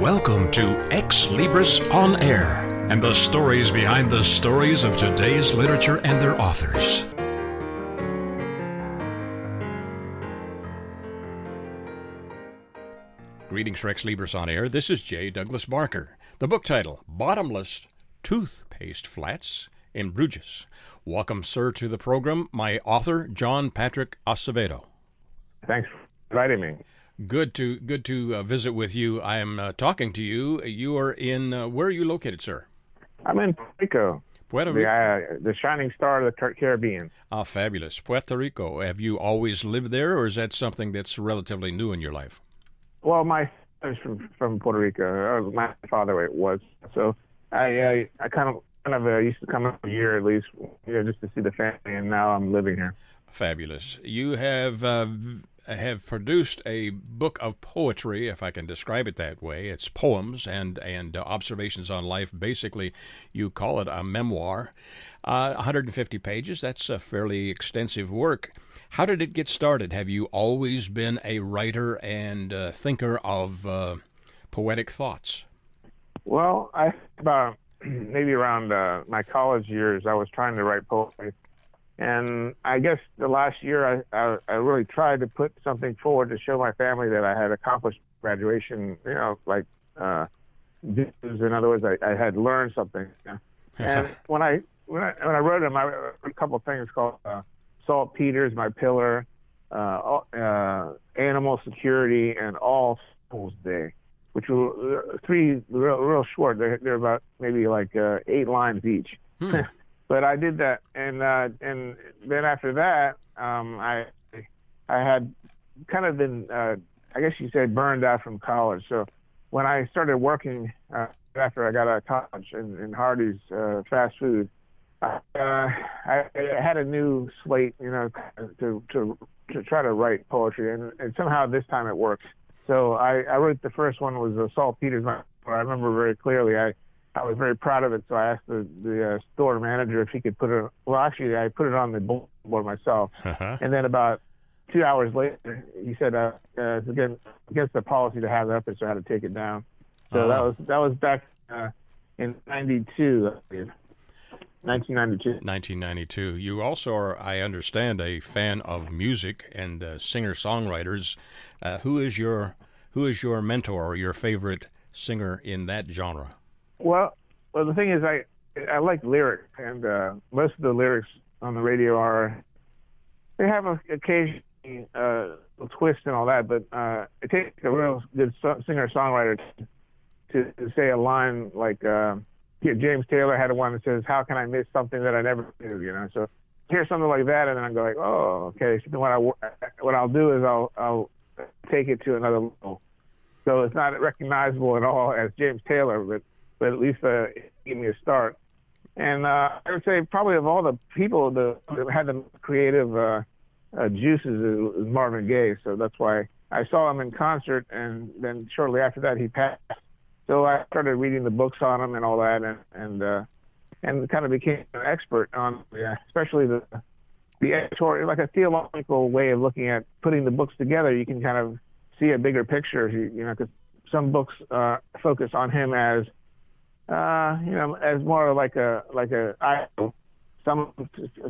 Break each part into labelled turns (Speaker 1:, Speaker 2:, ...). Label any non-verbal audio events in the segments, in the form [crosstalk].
Speaker 1: Welcome to Xlibris On Air and the stories behind the stories of today's literature and their authors. Greetings for Xlibris On Air. This is J. Douglas Barker. The book title Bottomless Toothpaste Flats in Bruges. Welcome, sir, to the program. My author, John Patrick Acevedo.
Speaker 2: Thanks for inviting me.
Speaker 1: Good to good to uh, visit with you. I am uh, talking to you. You are in uh, where are you located, sir?
Speaker 2: I'm in Puerto Rico,
Speaker 1: Puerto
Speaker 2: the,
Speaker 1: Rico.
Speaker 2: uh, the shining star of the Caribbean.
Speaker 1: Ah, fabulous. Puerto Rico. Have you always lived there, or is that something that's relatively new in your life?
Speaker 2: Well, my father's from from Puerto Rico. Uh, my father was so I I kind of kind of uh, used to come up a year at least, you know, just to see the family, and now I'm living here.
Speaker 1: Fabulous. You have uh, have produced a book of poetry, if I can describe it that way. It's poems and and observations on life. Basically, you call it a memoir. Uh, 150 pages. That's a fairly extensive work. How did it get started? Have you always been a writer and uh, thinker of uh, poetic thoughts?
Speaker 2: Well, I about [clears throat] maybe around uh, my college years, I was trying to write poetry, and I guess the last year I, I I really tried to put something forward to show my family that I had accomplished graduation. You know, like uh. In other words, I, I had learned something. And when I when I when I wrote them, I wrote a couple of things called uh, saltpeter's my pillar, uh, uh, animal security, and all souls day which were uh, three real, real short. They're, they're about maybe like uh, eight lines each.
Speaker 1: Hmm. [laughs]
Speaker 2: but I did that, and uh, and then after that, um, I I had kind of been, uh, I guess you said, burned out from college. So when I started working uh, after I got out of college in, in uh, fast food, uh, I, had a new slate, you know, to to to try to write poetry, and, and somehow this time it worked. So I, I wrote the first one was uh, Saltpeter's. My, I remember very clearly. I I was very proud of it, so I asked the the uh, store manager if he could put it. Well, actually, I put it on the board myself.
Speaker 1: Uh-huh.
Speaker 2: And then about two hours later, he said, uh, uh, it's again against the policy to have it up, so I had to take it down. So that
Speaker 1: Oh.
Speaker 2: was that was back uh, in '92, 1992.
Speaker 1: 1992. You also are, I understand, a fan of music and uh, singer-songwriters. Uh, who is your who is your mentor or your favorite singer in that genre?
Speaker 2: Well, well, the thing is, I I like lyrics, and uh, most of the lyrics on the radio are they have a occasionally uh, twist and all that, but uh, it takes a real good so- singer songwriter to, to say a line like uh, James Taylor had one that says, "How can I miss something that I never knew?" You know, so hear something like that, and then I go like, "Oh, okay." So what I what I'll do is I'll I'll take it to another level. So it's not recognizable at all as James Taylor, but but at least uh, me a start. And uh, I would say probably of all the people that had the creative uh, uh, juices is Marvin Gaye. So that's why I saw him in concert, and then shortly after that he passed. So I started reading the books on him and all that, and and uh, and kind of became an expert on, yeah, especially the the editorial, like a theological way of looking at putting the books together. You can kind of see a bigger picture, you, you know, because some books uh, focus on him as, uh, you know, as more like a like a idol. Some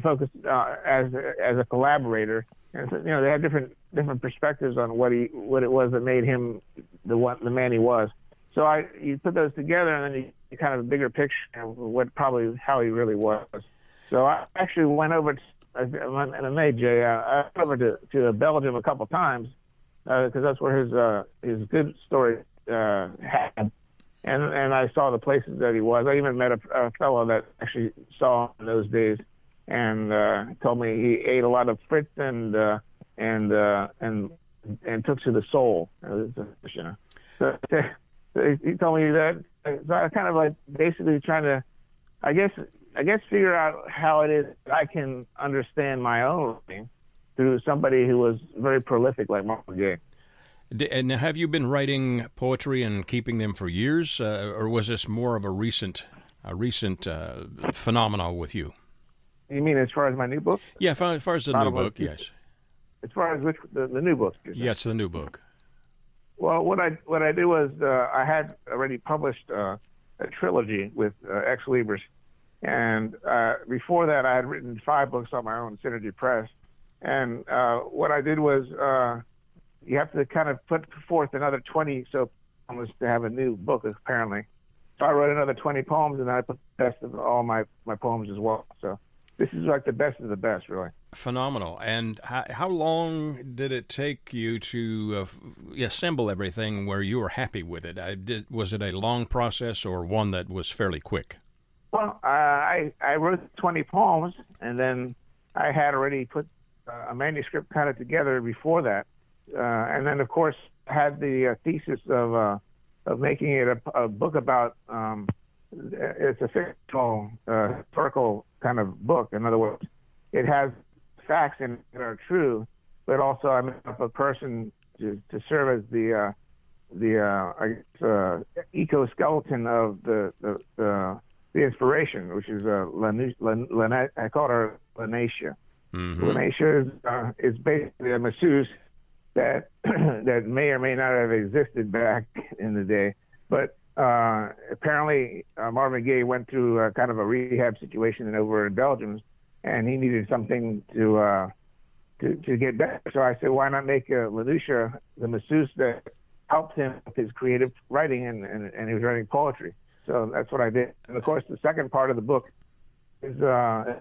Speaker 2: focus uh, as as a collaborator, and so, you know they have different different perspectives on what he what it was that made him the one the man he was. So I you put those together, and then you, you kind of a bigger picture of what probably how he really was. So I actually went over to, and I made Jay. Uh, I went over to to Belgium a couple times because that's where his uh, his good story uh, had. And and I saw the places that he was. I even met a, a fellow that actually saw him in those days, and uh, told me he ate a lot of frites and uh, and uh, and and took to the soul. So, [laughs] so he told me that. So I kind of like basically trying to, I guess I guess figure out how it is I can understand my own writing through somebody who was very prolific like Marvin Gaye.
Speaker 1: And have you been writing poetry and keeping them for years, uh, or was this more of a recent, a recent uh, phenomenon with you?
Speaker 2: You mean as far as my new book?
Speaker 1: Yeah, as far- as far as the new book, yes,
Speaker 2: As far as which the, the new book?
Speaker 1: yes, the new book.
Speaker 2: Well, what I what I did was uh, I had already published uh, a trilogy with uh, Xlibris, and uh, before that I had written five books on my own, Synergy Press. And uh, what I did was uh, you have to kind of put forth another 20 so poems to have a new book apparently. So I wrote another 20 poems, and I put the best of all my my poems as well. So this is like the best of the best, really.
Speaker 1: Phenomenal. And how, how long did it take you to uh, assemble everything where you were happy with it? I did, was it a long process or one that was fairly quick?
Speaker 2: Well, uh, I I wrote 20 poems, and then I had already put uh, a manuscript kind of together before that, uh, and then of course had the uh, thesis of uh, of making it a, a book about. Um, it's a fictional uh, historical kind of book. In other words, it has facts in it that are true, but also I made up a person to, to serve as the uh, the uh, I guess, uh, eco-skeleton of the the, the, the inspiration, which is uh, Lana, I call her Lanacia. Mm-hmm. Lanacia is, uh, is basically a masseuse that [clears throat] that may or may not have existed back [laughs] in the day, but uh, apparently uh, Marvin Gaye went through kind of a rehab situation over in Belgium, and he needed something to uh, to to get better. So I said, why not make uh, Lanucia the masseuse that helped him with his creative writing, and, and and he was writing poetry. So that's what I did. And of course, the second part of the book is uh,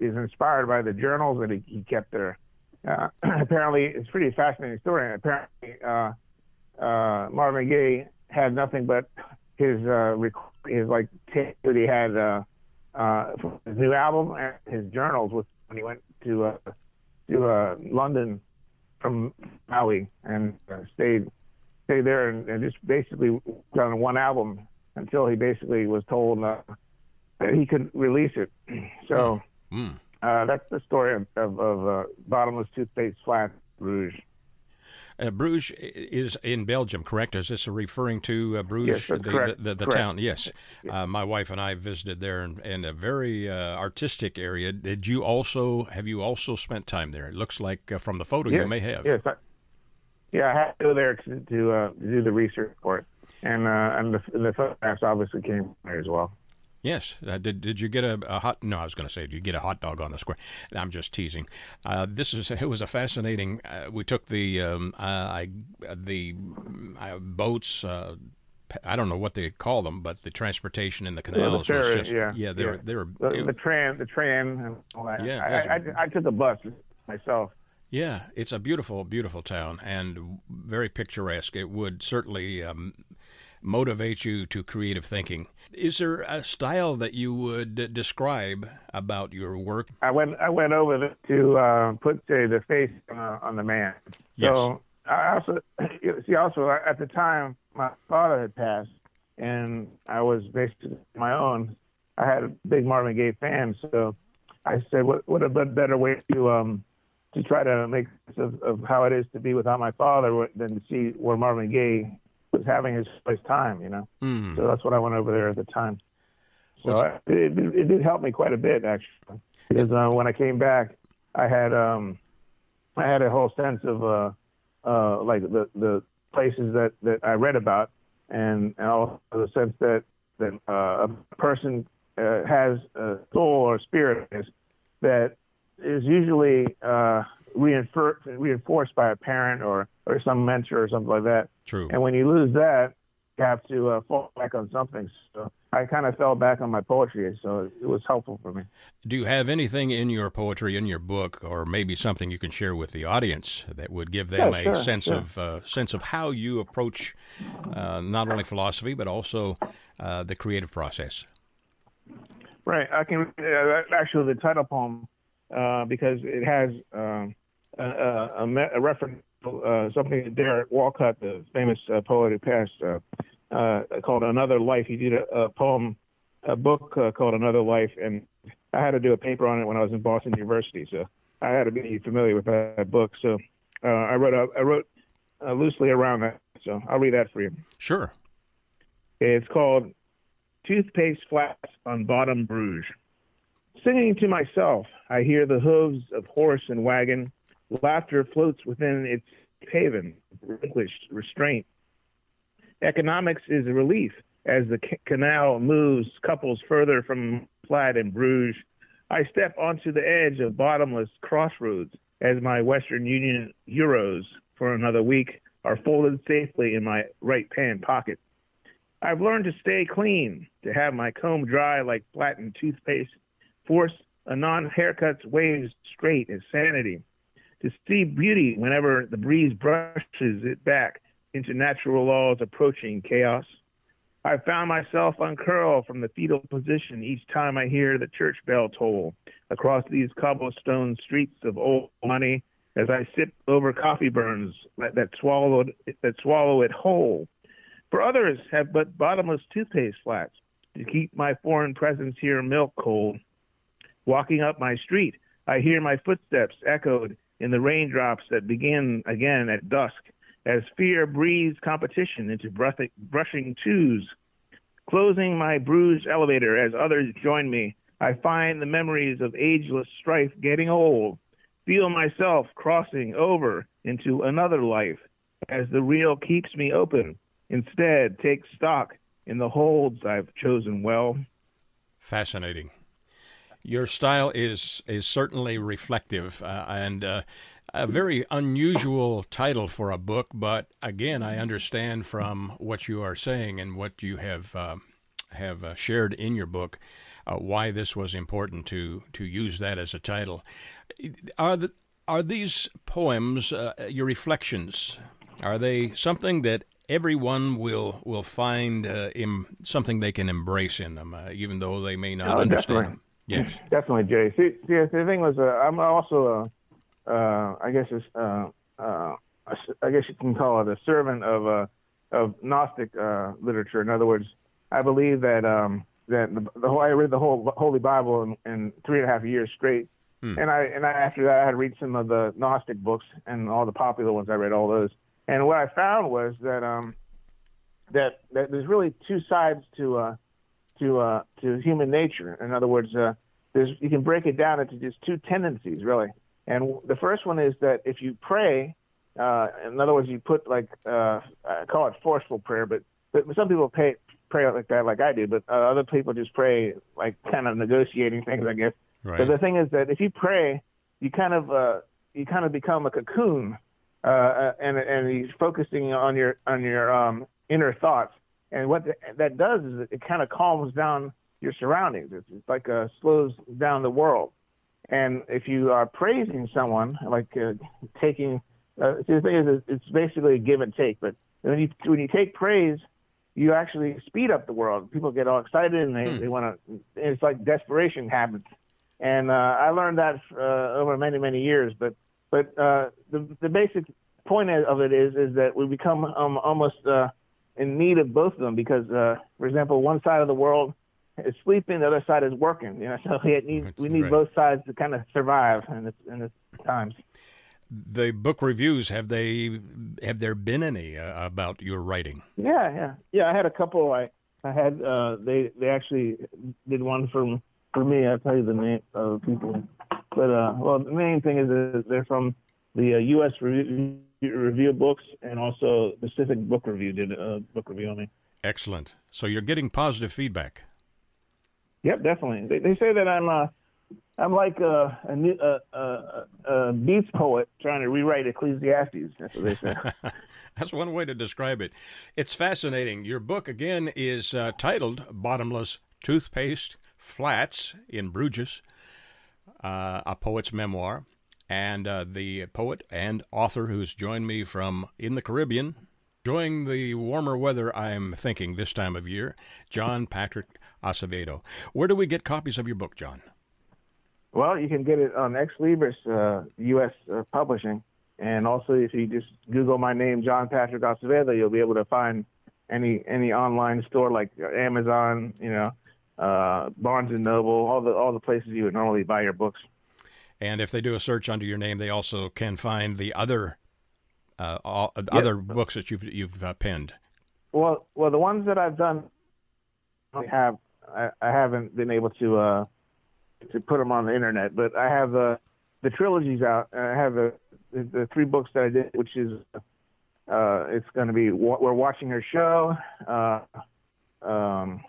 Speaker 2: is inspired by the journals that he, he kept there. Uh, [clears throat] apparently, it's a pretty fascinating story. Apparently, uh, uh, Marvin Gaye had nothing but his uh, his like tape that he had uh, uh, his new album and his journals with when he went to uh, to uh, London from Maui and uh, stayed stayed there and, and just basically done one album until he basically was told uh, that he could release it. [clears throat] So mm. Uh, that's the story of, of, of uh, bottomless toothpaste flat rouge.
Speaker 1: Uh, Bruges is in Belgium, correct? Is this referring to uh, Bruges,
Speaker 2: yes,
Speaker 1: the, the, the, the town? Yes. yes. Uh, my wife and I visited there in, in a very uh, artistic area. Did you also have you also spent time there? It looks like uh, from the photo
Speaker 2: yes.
Speaker 1: you may have.
Speaker 2: Yes. I, yeah, I had to go there to, to uh, do the research for it, and and the, the photographs obviously came there as well.
Speaker 1: Yes. Uh, did Did you get a, a, hot? No, I was going to say, did you get a hot dog on the square? I'm just teasing. Uh, this is it was a fascinating. Uh, we took the um, uh, I the uh, boats. Uh, I don't know what they call them, but the transportation in the canals
Speaker 2: well, the
Speaker 1: was just
Speaker 2: yeah,
Speaker 1: yeah they
Speaker 2: yeah.
Speaker 1: were they were
Speaker 2: the, the tram the train and all that.
Speaker 1: Yeah,
Speaker 2: I, I, I took a bus myself.
Speaker 1: Yeah, it's a beautiful, beautiful town and very picturesque. It would certainly um, motivate you to creative thinking. Is there a style that you would describe about your work?
Speaker 2: I went I went over to uh, put say, the face uh, on the man.
Speaker 1: Yes.
Speaker 2: So I also [clears throat] see also at the time my father had passed and I was basically my own. I had a big Marvin Gaye fan, so I said, "What what a better way to um to try to make sense of, of how it is to be without my father than to see where Marvin Gaye was having his first time, you know.
Speaker 1: Mm.
Speaker 2: So that's what I went over there at the time. So I, it, it did help me quite a bit actually, because uh, when I came back, I had um, I had a whole sense of uh, uh, like the the places that that I read about, and, and also the sense that that uh, a person uh, has a soul or spirit that is usually uh, reinfor- reinforced by a parent or or some mentor or something like that.
Speaker 1: True.
Speaker 2: And when you lose that, you have to uh, fall back on something. So I kind of fell back on my poetry, so it was helpful for me.
Speaker 1: Do you have anything in your poetry, in your book, or maybe something you can share with the audience that would give them
Speaker 2: yeah,
Speaker 1: a
Speaker 2: sure,
Speaker 1: sense
Speaker 2: sure.
Speaker 1: of uh, sense of how you approach uh, not only philosophy but also uh, the creative process?
Speaker 2: Right. I can uh, actually the title poem uh, because it has um, a, a, a, reference uh, something that Derek Walcott, the famous uh, poet who passed, uh, uh, called Another Life. He did a, a poem, a book uh, called Another Life, and I had to do a paper on it when I was in Boston University, so I had to be familiar with that book. So uh, I wrote a, I wrote uh, loosely around that. So I'll read that for you.
Speaker 1: Sure.
Speaker 2: It's called Toothpaste Flats on Bottom Bruges. Singing to myself, I hear the hooves of horse and wagon Laughter floats within its haven, relinquished restraint, Economics is a relief as the canal moves couples further from flat and Bruges. I step onto the edge of bottomless crossroads as my Western Union euros for another week are folded safely in my right pant pocket. I've learned to stay clean, to have my comb dry like flattened toothpaste, force a non haircut's waves straight as sanity, to see beauty whenever the breeze brushes it back into natural laws approaching chaos. I found myself uncurl from the fetal position each time I hear the church bell toll across these cobblestone streets of old money as I sip over coffee burns that swallowed that swallow it whole. For others have but bottomless toothpaste flats to keep my foreign presence here milk cold. Walking up my street, I hear my footsteps echoed in the raindrops that begin again at dusk as fear breathes competition into brushing twos. Closing my bruised elevator as others join me, I find the memories of ageless strife getting old, feel myself crossing over into another life as the real keeps me open. Instead, take stock in the holds I've chosen well.
Speaker 1: Fascinating. Your style is is certainly reflective, uh, and uh, a very unusual title for a book, but again, I understand from what you are saying and what you have uh, have uh, shared in your book uh, why this was important to to use that as a title. Are the are these poems uh, your reflections? Are they something that everyone will will find uh, something they can embrace in them, uh, even though they may not
Speaker 2: oh,
Speaker 1: understand?
Speaker 2: Definitely. Yes, definitely, Jay. See, see, the thing was, I'm also a uh, I guess it's, uh, uh, I guess you can call it a servant of uh, of Gnostic uh, literature. In other words, I believe that um, that the, the whole I read the whole Holy Bible in, in three and a half years straight, hmm. and I and I, after that I had read some of the Gnostic books and all the popular ones. I read all those, and what I found was that um, that that there's really two sides to uh, to uh, to human nature. In other words, uh, there's you can break it down into just two tendencies really. And the first one is that if you pray, uh, in other words, you put like uh, I call it forceful prayer, but but some people pay, pray like that, like I do, but uh, other people just pray like [laughs] kind of negotiating things, I guess. Right. But the thing is that if you pray, you kind of uh, you kind of become a cocoon, uh, uh and you're focusing on your on your um, inner thoughts. And what the, that does is it, it kind of calms down your surroundings. It's, it's like uh, slows down the world. And if you are praising someone, like uh, taking, uh, see, the thing is, it's basically a give and take. But when you when you take praise, you actually speed up the world. People get all excited and they, hmm. they want to. It's like desperation happens. And uh, I learned that uh, over many many years. But but uh, the the basic point of it is is that we become um, almost uh, in need of both of them because, uh, for example, one side of the world is sleeping, the other side is working. You know, [laughs] so we need we need right. both sides to kind of survive in this in this times.
Speaker 1: The book reviews have they have there been any uh, about your writing?
Speaker 2: Yeah, yeah, yeah. I had a couple. I I had uh, they they actually did one from for me. I'll tell you the name of people, but uh, well, the main thing is that they're from the uh, U.S. Review, Review Books and also Pacific Book Review did a book review on me.
Speaker 1: Excellent. So you're getting positive feedback.
Speaker 2: Yep, definitely. They, they say that I'm uh, I'm like a a, new, a, a, a beats poet trying to rewrite Ecclesiastes. That's what they say. [laughs]
Speaker 1: That's one way to describe it. It's fascinating. Your book again is uh, titled "Bottomless Toothpaste Flats in Bruges," uh, a poet's memoir. And uh, the poet and author who's joined me from in the Caribbean, enjoying the warmer weather, I'm thinking, this time of year, John Patrick Acevedo. Where do we get copies of your book, John?
Speaker 2: Well, you can get it on Xlibris uh, U.S. Uh, Publishing, and also if you just Google my name, John Patrick Acevedo, you'll be able to find any any online store like Amazon, you know, uh, Barnes and Noble, all the all the places you would normally buy your books.
Speaker 1: And if they do a search under your name, they also can find the other uh, all, yep. other books that you've you've uh, penned.
Speaker 2: Well, well, the ones that I've done I have I, I haven't been able to uh, to put them on the internet, but I have uh, the trilogies out. I have the, the, the three books that I did, which is Uh, it's going to be we're watching her show. Uh, um,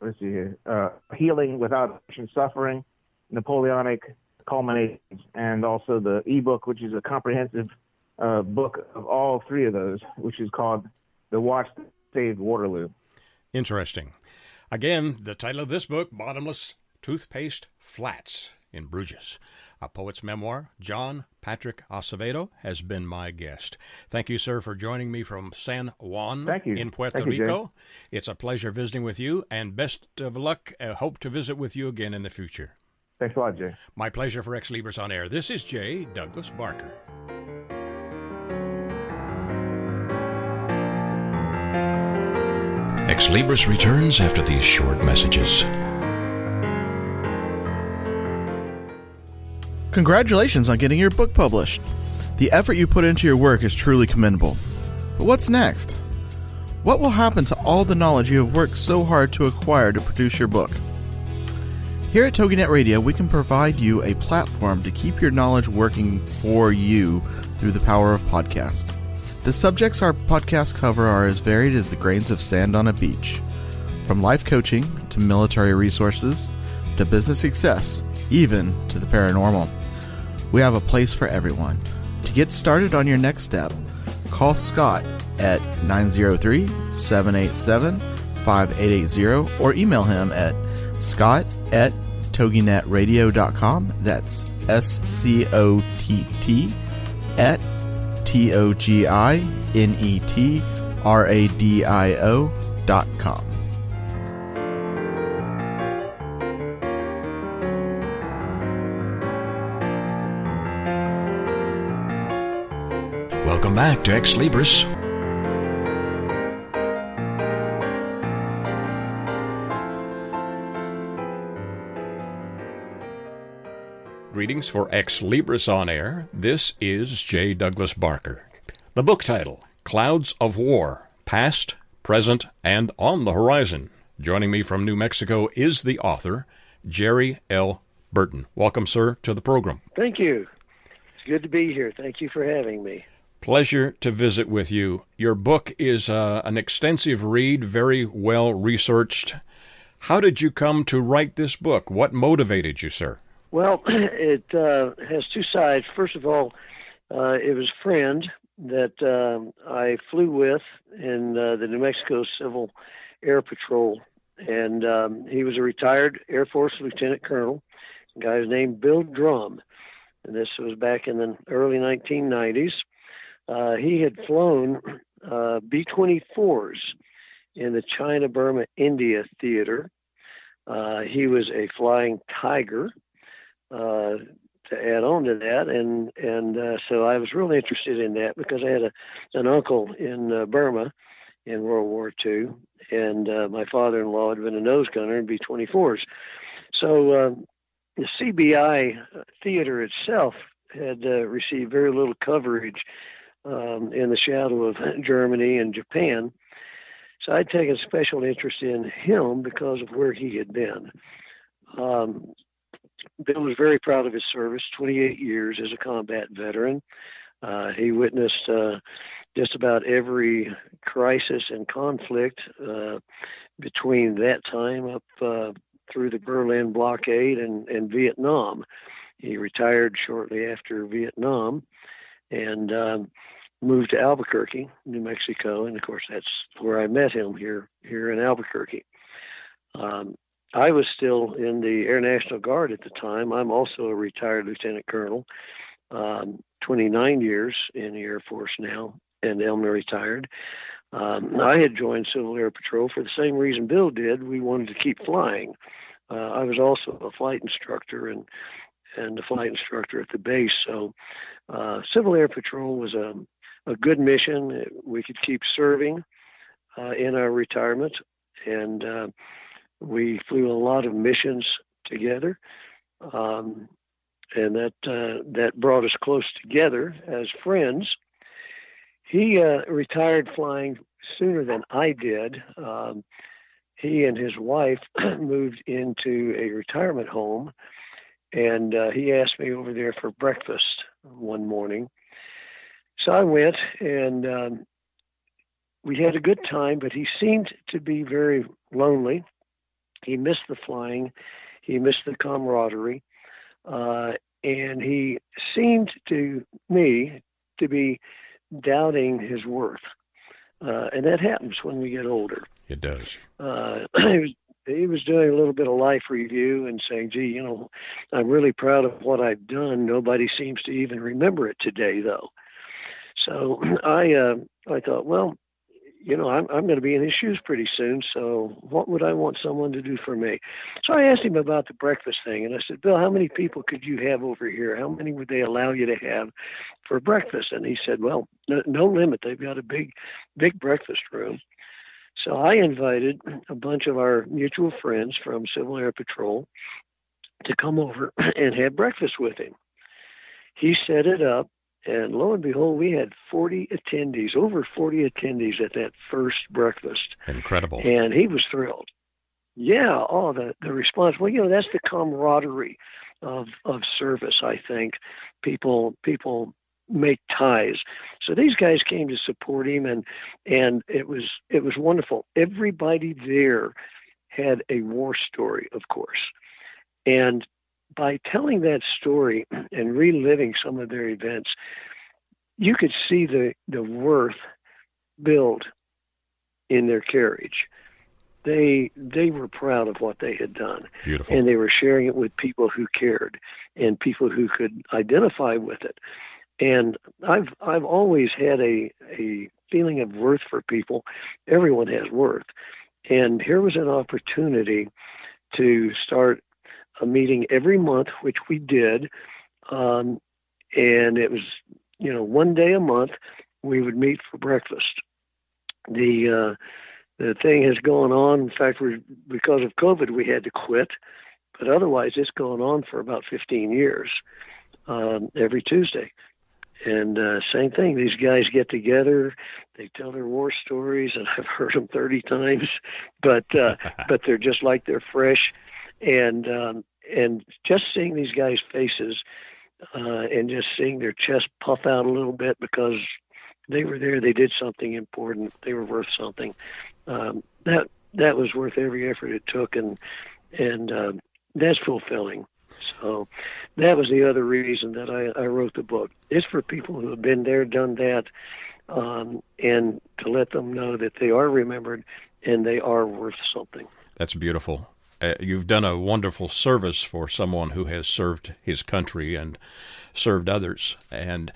Speaker 2: let's see here. Uh, Healing without suffering, Napoleonic culminations, and also the ebook, which is a comprehensive uh, book of all three of those, which is called "The Watch That Saved Waterloo."
Speaker 1: Interesting. Again, the title of this book, Bottomless Toothpaste Flats in Bruges. A poet's memoir, John Patrick Acevedo, has been my guest. Thank you, sir, for joining me from San Juan
Speaker 2: Thank you.
Speaker 1: in Puerto
Speaker 2: Thank
Speaker 1: Rico.
Speaker 2: Jay.
Speaker 1: it's a pleasure visiting with you, and best of luck. Uh, hope to visit with you again in the future.
Speaker 2: Thanks a lot, Jay.
Speaker 1: My pleasure for Xlibris on Air. This is Jay Douglas Barker. Xlibris returns after these short messages.
Speaker 3: Congratulations on getting your book published. The effort you put into your work is truly commendable. But what's next? What will happen to all the knowledge you have worked so hard to acquire to produce your book? Here at TogiNet Radio, we can provide you a platform to keep your knowledge working for you through the power of podcast. The subjects our podcasts cover are as varied as the grains of sand on a beach. From life coaching to military resources to business success, even to the paranormal. We have a place for everyone. To get started on your next step, call Scott at 903 787 5880 or email him at scott at toginetradio.com. That's S C O T T at T O G I N E T R A D I O dot com.
Speaker 1: Welcome back to Xlibris. Greetings for Xlibris on Air. This is J. Douglas Barker. The book title Clouds of War Past, Present, and on the Horizon. Joining me from New Mexico is the author, Jerry L. Burton. Welcome, sir, to the program.
Speaker 4: Thank you. It's good to be here. Thank you for having me.
Speaker 1: Pleasure to visit with you. Your book is uh, an extensive read, very well researched. How did you come to write this book? What motivated you, sir?
Speaker 4: Well, [clears throat] it uh, has two sides. First of all, uh, it was a friend that um, I flew with in uh, the New Mexico Civil Air Patrol, and um, he was a retired Air Force lieutenant colonel. The guy named Bill Drum, and this was back in the early 1990s. Uh, he had flown uh, B 24s in the China Burma India theater. Uh, he was a flying tiger. Uh, to add on to that, and and uh, so I was really interested in that because I had a an uncle in uh, Burma in World War II, and uh, my father-in-law had been a nose gunner in B-24s. So uh, the CBI theater itself had uh, received very little coverage um, in the shadow of [laughs] Germany and Japan. So I'd taken special interest in him because of where he had been. Um, Bill was very proud of his service 28 years as a combat veteran. Uh, he witnessed uh, just about every crisis and conflict uh, between that time up uh, through the Berlin blockade and, and Vietnam. He retired shortly after Vietnam and um, moved to Albuquerque, New Mexico, and of course that's where I met him here here in Albuquerque. Um, I was still in the Air National Guard at the time. I'm also a retired lieutenant colonel, um, 29 years in the Air Force now, and Elmer retired. Um, I had joined Civil Air Patrol for the same reason Bill did. We wanted to keep flying. Uh, I was also a flight instructor and and a flight instructor at the base. So, uh, Civil Air Patrol was a a good mission. We could keep serving uh, in our retirement, and uh, we flew a lot of missions together, um, and that uh, that brought us close together as friends. He uh, retired flying sooner than I did. Um, he and his wife [clears throat] moved into a retirement home, and uh, he asked me over there for breakfast one morning. so I went and um, we had a good time, but he seemed to be very lonely. He missed the flying, he missed the camaraderie, uh, and he seemed to me to be doubting his worth. Uh, and that happens when we get older.
Speaker 1: It does.
Speaker 4: Uh, [clears throat] he, was, he was doing a little bit of life review and saying, gee, you know, I'm really proud of what I've done. Nobody seems to even remember it today, though. So [clears throat] I, uh, I thought, well, you know, I'm, I'm going to be in his shoes pretty soon. So what would I want someone to do for me? So I asked him about the breakfast thing. And I said, Bill, how many people could you have over here? How many would they allow you to have for breakfast? And he said, well, no, no limit. They've got a big, big breakfast room. So I invited a bunch of our mutual friends from Civil Air Patrol to come over [clears throat] and have breakfast with him. He set it up and lo and behold, we had 40 attendees, over 40 attendees at that first breakfast.
Speaker 1: Incredible.
Speaker 4: And he was thrilled. Yeah, oh, the, the response. Well, you know, that's the camaraderie of, of service, I think. People, people make ties. So these guys came to support him and and it was it was wonderful. Everybody there had a war story, of course. And by telling that story and reliving some of their events, you could see the, the worth built in their carriage. They they were proud of what they had done.
Speaker 1: Beautiful.
Speaker 4: And they were sharing it with people who cared and people who could identify with it. And I've I've always had a a feeling of worth for people. Everyone has worth. And here was an opportunity to start a meeting every month, which we did, um, and it was you know one day a month we would meet for breakfast. The uh, the thing has gone on. In fact, we because of COVID we had to quit, but otherwise it's gone on for about 15 years um, every Tuesday. And uh, same thing. These guys get together. They tell their war stories, and [laughs] I've heard them 30 times. But uh, [laughs] but they're just like they're fresh and um, and just seeing these guys' faces uh, and just seeing their chest puff out a little bit because they were there, they did something important, they were worth something. Um, that that was worth every effort it took, and and uh, that's fulfilling. So that was the other reason that I, I wrote the book. It's for people who have been there, done that, um, and to let them know that they are remembered and they are worth something.
Speaker 1: That's beautiful uh, you've done a wonderful service for someone who has served his country and served others. And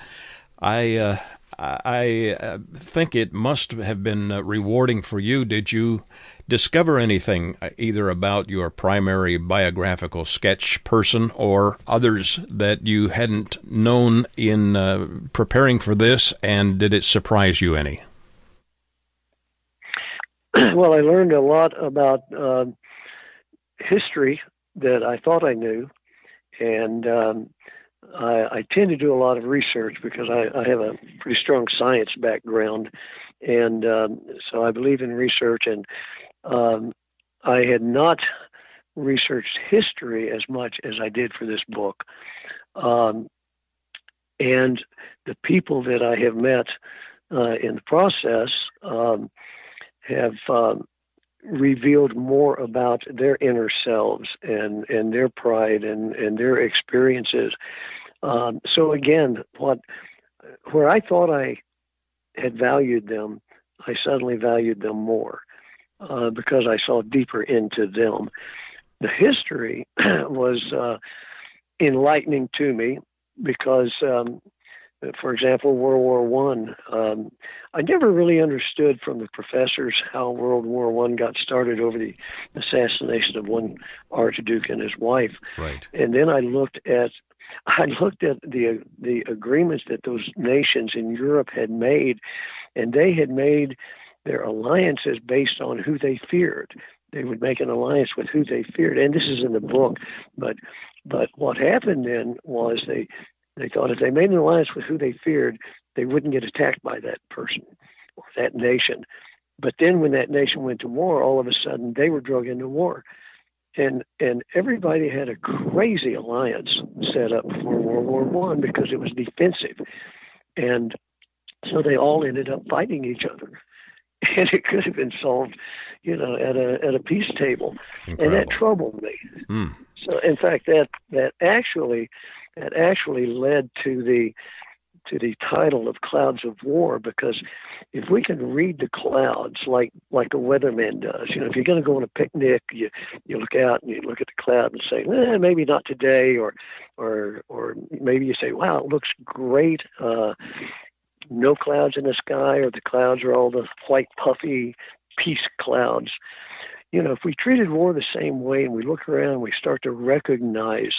Speaker 1: I, uh, I uh, think it must have been uh, rewarding for you. Did you discover anything uh, either about your primary biographical sketch person or others that you hadn't known in uh, preparing for this? And did it surprise you any? [clears throat]
Speaker 4: Well, I learned a lot about history that I thought I knew, and um, I, I, tend to do a lot of research because I, I have a pretty strong science background, and um, so I believe in research. And um, I had not researched history as much as I did for this book, um, and the people that I have met uh, in the process um, have um, revealed more about their inner selves and, and their pride and, and their experiences. Um, so again, what where I thought I had valued them, I suddenly valued them more uh, because I saw deeper into them. The history [clears throat] was uh, enlightening to me because um, for example, World War One. Um, I never really understood from the professors how World War One got started over the assassination of one archduke and his wife.
Speaker 1: Right.
Speaker 4: And then I looked at [laughs] I looked at the the agreements that those nations in Europe had made, and they had made their alliances based on who they feared. They would make an alliance with who they feared, and this is in the book. But but what happened then was they they thought if they made an alliance with who they feared, they wouldn't get attacked by that person or that nation. But then when that nation went to war, all of a sudden they were drug into war. And and everybody had a crazy alliance set up for World War One because it was defensive. And So they all ended up fighting each other. [laughs] And it could have been solved, you know, at a at a peace table.
Speaker 1: Incredible.
Speaker 4: And that troubled me.
Speaker 1: Mm.
Speaker 4: So in fact that that actually that actually led to the to the title of Clouds of War because if we can read the clouds like like a weatherman does, you know, if you're going to go on a picnic, you you look out and you look at the cloud and say, eh, maybe not today, or or or maybe you say, wow, it looks great. Uh, no clouds in the sky, or the clouds are all the white puffy peace clouds. You know, if we treated war the same way and we look around, we start to recognize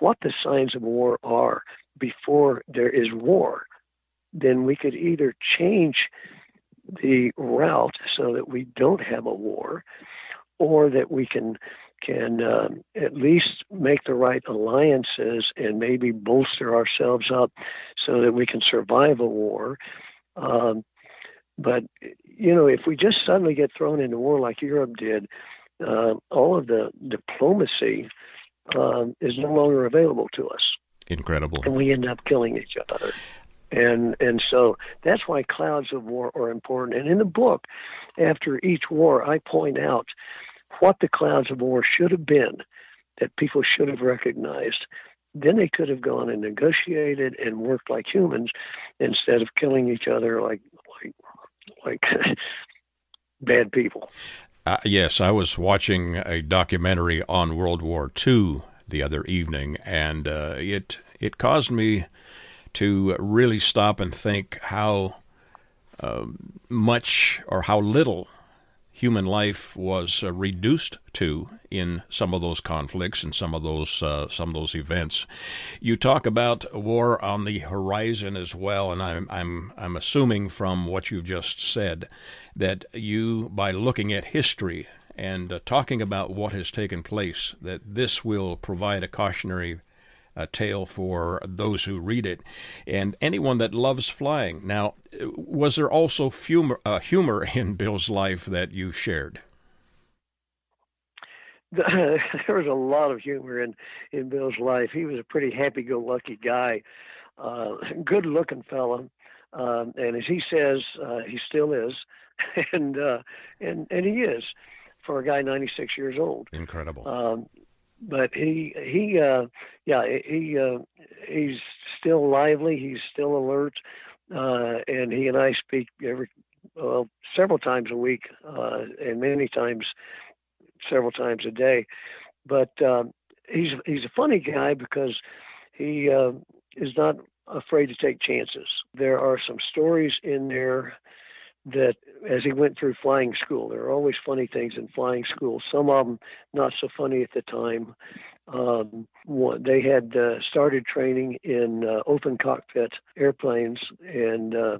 Speaker 4: what the signs of war are before there is war, then we could either change the route so that we don't have a war, or that we can can um, at least make the right alliances and maybe bolster ourselves up so that we can survive a war. Um, but you know, if we just suddenly get thrown into war like Europe did, uh, all of the diplomacy um, is no longer available to us.
Speaker 1: Incredible.
Speaker 4: And we end up killing each other. And and so that's why clouds of war are important. And in the book, after each war, I point out what the clouds of war should have been that people should have recognized. Then they could have gone and negotiated and worked like humans instead of killing each other like like [laughs] like [laughs] bad people.
Speaker 1: Uh, yes, I was watching a documentary on World War II the other evening, and uh, it it caused me to really stop and think how uh, much or how little human life was uh, reduced to in some of those conflicts and some of those uh, some of those events. You talk about war on the horizon as well, and I'm I'm I'm assuming from what you've just said that you, by looking at history and uh, talking about what has taken place, that this will provide a cautionary a tale for those who read it and anyone that loves flying. Now, was there also humor, uh, humor [laughs] in Bill's life that you shared? [laughs]
Speaker 4: there was a lot of humor in in Bill's life. He was a pretty happy-go-lucky guy, uh, good-looking fellow, um, and as he says, uh, he still is, [laughs] and uh, and and he is for a guy 96 years old.
Speaker 1: Incredible.
Speaker 4: Um, but he he uh yeah he uh he's still lively he's still alert uh and he and i speak every well several times a week uh and many times several times a day. But um he's he's a funny guy because he uh is not afraid to take chances. There are some stories in there that as he went through flying school, there are always funny things in flying school. Some of them not so funny at the time. Um, one, they had uh, started training in uh, open cockpit airplanes, and uh,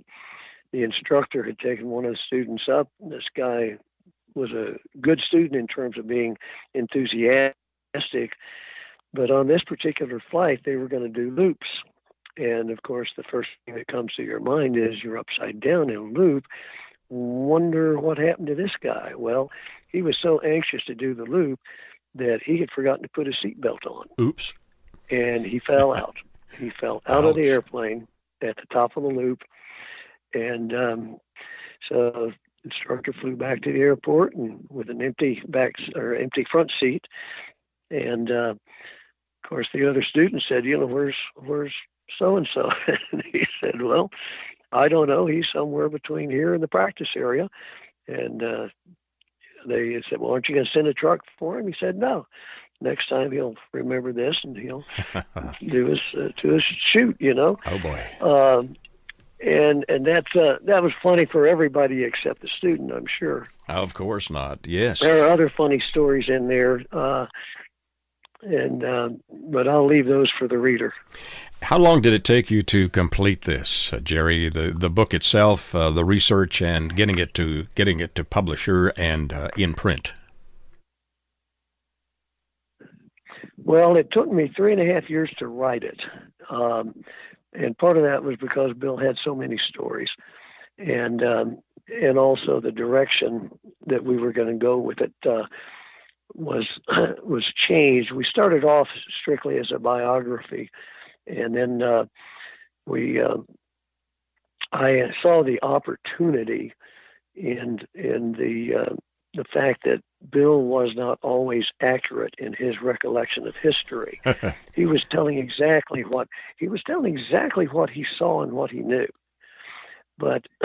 Speaker 4: the instructor had taken one of the students up. This guy was a good student in terms of being enthusiastic, but on this particular flight, they were going to do loops. And of course, the first thing that comes to your mind is you're upside down in a loop. Wonder what happened to this guy? Well, he was so anxious to do the loop that he had forgotten to put his seatbelt on.
Speaker 1: Oops.
Speaker 4: And he fell [laughs] out. he fell out Ouch. of the airplane at the top of the loop. And um, so instructor flew back to the airport and with an empty back or empty front seat. And uh, of course, the other student said, "You know, where's where's so and so. And he said, Well, I don't know. He's somewhere between here and the practice area. And uh, they said, Well, aren't you going to send a truck for him? He said, No. Next time he'll remember this and he'll [laughs] do his uh, to his shoot, you know.
Speaker 1: Oh boy.
Speaker 4: Um, and and that's uh, that was funny for everybody except the student, I'm sure.
Speaker 1: Of course not. Yes.
Speaker 4: There are other funny stories in there. Uh, and uh, but I'll leave those for the reader.
Speaker 1: How long did it take you to complete this, uh, Jerry? The the book itself, uh, the research, and getting it to getting it to publisher and uh, in print.
Speaker 4: Well, it took me three and a half years to write it, um, and part of that was because Bill had so many stories, and um, and also the direction that we were going to go with it uh, was [clears throat] was changed. We started off strictly as a biography, and then uh, we uh, I saw the opportunity in in the uh, the fact that Bill was not always accurate in his recollection of history. [laughs] he was telling exactly what he was telling exactly what he saw and what he knew. But [clears throat]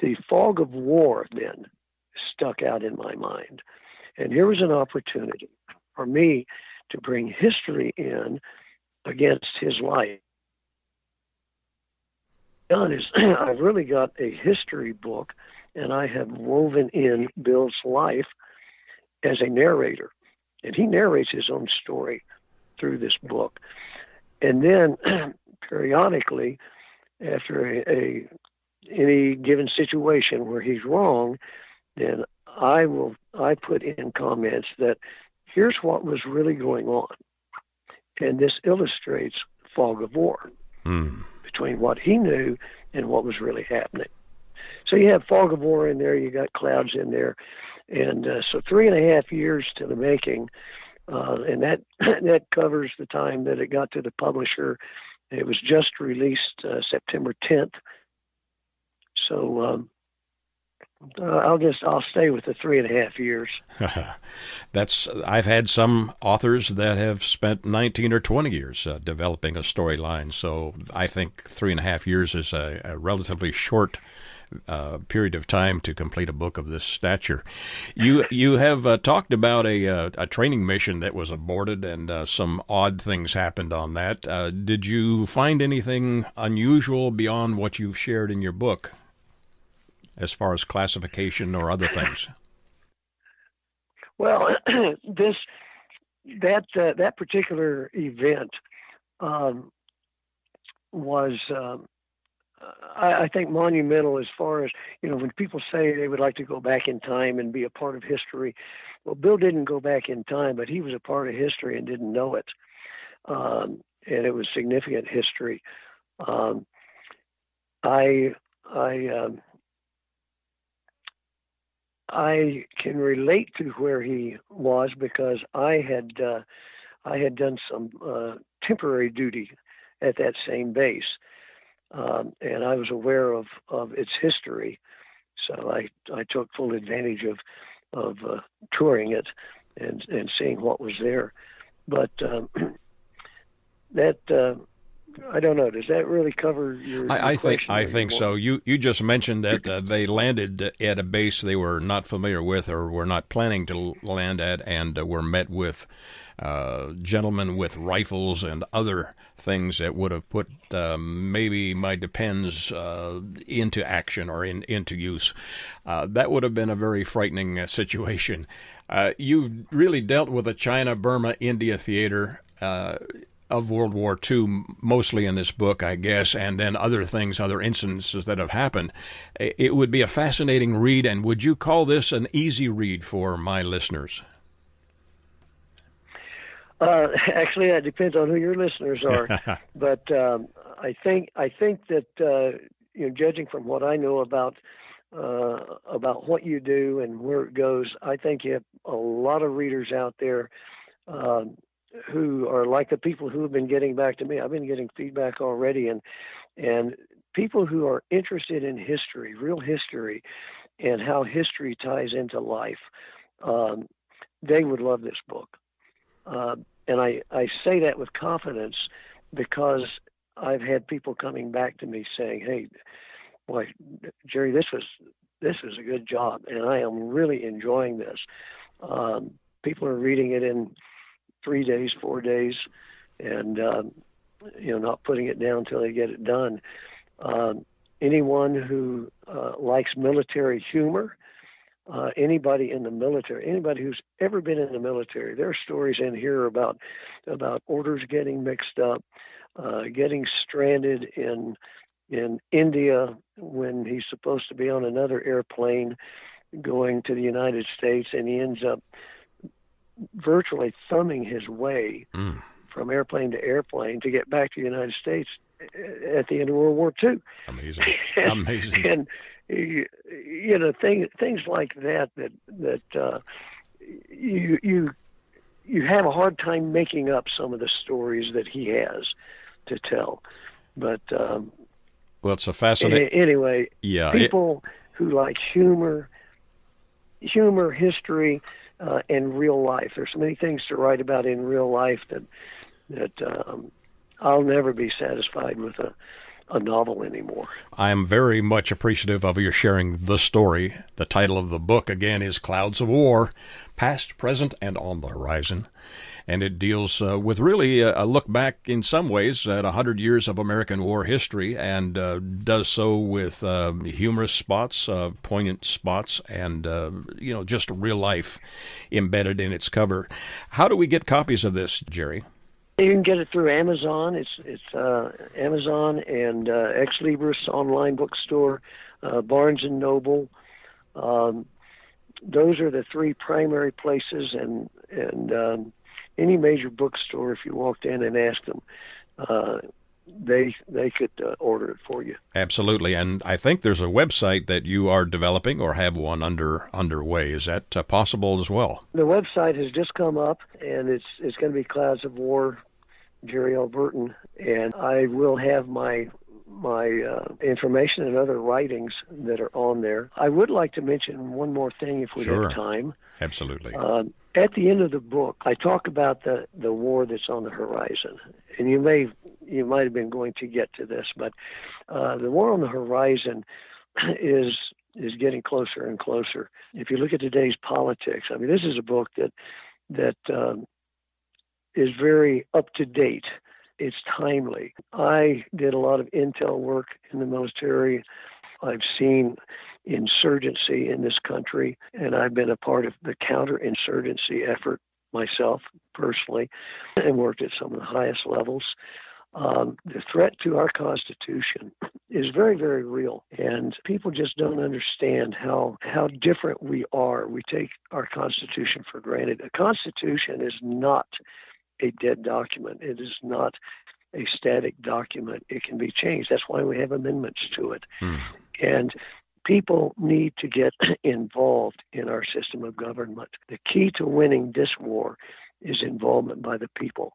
Speaker 4: the fog of war then stuck out in my mind. And here was an opportunity for me to bring history in against his life. Done is [clears throat] I've really got a history book, and I have woven in Bill's life as a narrator, and he narrates his own story through this book. And then [clears throat] periodically, after a, a any given situation where he's wrong, then I will I put in comments that here's what was really going on, and this illustrates fog of war
Speaker 1: mm.
Speaker 4: between what he knew and what was really happening. So you have fog of war in there, you got clouds in there, and uh, so three and a half years to the making, uh, and that [clears throat] that covers the time that it got to the publisher. It was just released uh, September 10th. So um, uh, I'll just I'll stay with the three and a half years. [laughs]
Speaker 1: That's I've had some authors that have spent 19 or 20 years uh, developing a storyline. So I think three and a half years is a, a relatively short. Uh, period of time to complete a book of this stature. You you have uh, talked about a uh, a training mission that was aborted and uh, some odd things happened on that. Uh, did you find anything unusual beyond what you've shared in your book? As far as classification or other things?
Speaker 4: Well, [clears throat] this that uh, that particular event um, was. Um, I, I, think monumental as far as you know when people say they would like to go back in time and be a part of history. Well, Bill didn't go back in time, but he was a part of history and didn't know it, um, and it was significant history. Um, I I um, I can relate to where he was because I had uh, I had done some uh, temporary duty at that same base, um, and I was aware of of its history. So I I took full advantage of of uh, touring it and and seeing what was there. But um, [clears throat] that uh, I don't know. Does that really cover your?
Speaker 1: I,
Speaker 4: I
Speaker 1: think I think so. You you just mentioned that uh, they landed at a base they were not familiar with or were not planning to land at, and uh, were met with uh, gentlemen with rifles and other things that would have put um, maybe my depends uh, into action or in, into use. Uh, that would have been a very frightening uh, situation. you've really dealt with the China, Burma, India theater of World War II, mostly in this book, I guess, and then other things, other incidences that have happened. It would be a fascinating read, and would you call this an easy read for my listeners?
Speaker 4: Uh, [laughs] actually, that depends on who your listeners are. [laughs] but um, I think I think that uh, you know, judging from what I know about uh, about what you do and where it goes, I think you have a lot of readers out there um, who are like the people who have been getting back to me. I've been getting feedback already, and and people who are interested in history, real history, and how history ties into life, um, they would love this book. Uh, and I, I say that with confidence because I've had people coming back to me saying, "Hey, boy, Jerry, this was this was a good job, and I am really enjoying this." Um, people are reading it in three days, four days, and um, you know not putting it down until they get it done. Um, anyone who uh, likes military humor, uh, anybody in the military, anybody who's ever been in the military, there are stories in here about about orders getting mixed up, uh, getting stranded in in India when he's supposed to be on another airplane going to the United States, and he ends up virtually thumbing his way mm. from airplane to airplane to get back to the United States at the end of World War II.
Speaker 1: Amazing, and, [laughs] amazing.
Speaker 4: And you know, things things like that that that uh, you you you have a hard time making up some of the stories that he has to tell, but um,
Speaker 1: Well, it's a fascinating.
Speaker 4: Anyway,
Speaker 1: yeah,
Speaker 4: people it... who like humor, humor, history, uh, and real life. There's so many things to write about in real life that that um, I'll never be satisfied with a a novel anymore.
Speaker 1: I am very much appreciative of your sharing the story. The title of the book, again, is Clouds of War Past, Present, and on the Horizon. And it deals uh, with really a, a, look back, in some ways, at 100 years of American war history and uh, does so with uh, humorous spots, uh, poignant spots, and, uh, you know, just real life embedded in its cover. How do we get copies of this, Jerry?
Speaker 4: You can get it through Amazon. It's it's uh, Amazon and uh, Xlibris online bookstore, uh, Barnes and Noble. Um, those are the three primary places, and and um, any major bookstore. If you walked in and asked them, uh, they they could uh, order it for you.
Speaker 1: Absolutely, and I think there's a website that you are developing or have one under underway. Is that uh, possible as well?
Speaker 4: The website has just come up, and it's it's going to be Clouds of War, Jerry L. Burton, and I will have my my uh, information and other writings that are on there. I would like to mention one more thing if we
Speaker 1: sure.
Speaker 4: have time.
Speaker 1: Absolutely.
Speaker 4: Uh, at the end of the book, I talk about the the war that's on the horizon, and you may you might have been going to get to this, but uh, the war on the horizon [clears throat] is is getting closer and closer. If you look at today's politics, I mean, this is a book that that um, is very up to date. It's timely. I did a lot of intel work in the military. I've seen insurgency in this country, and I've been a part of the counterinsurgency effort myself personally and worked at some of the highest levels. Um, the threat to our Constitution is very, very real, and people just don't understand how how different we are. We take our Constitution for granted. A Constitution is not a dead document. It is not a static document. It can be changed. That's why we have amendments to it. Hmm. And people need to get [clears throat] involved in our system of government. The key to winning this war is involvement by the people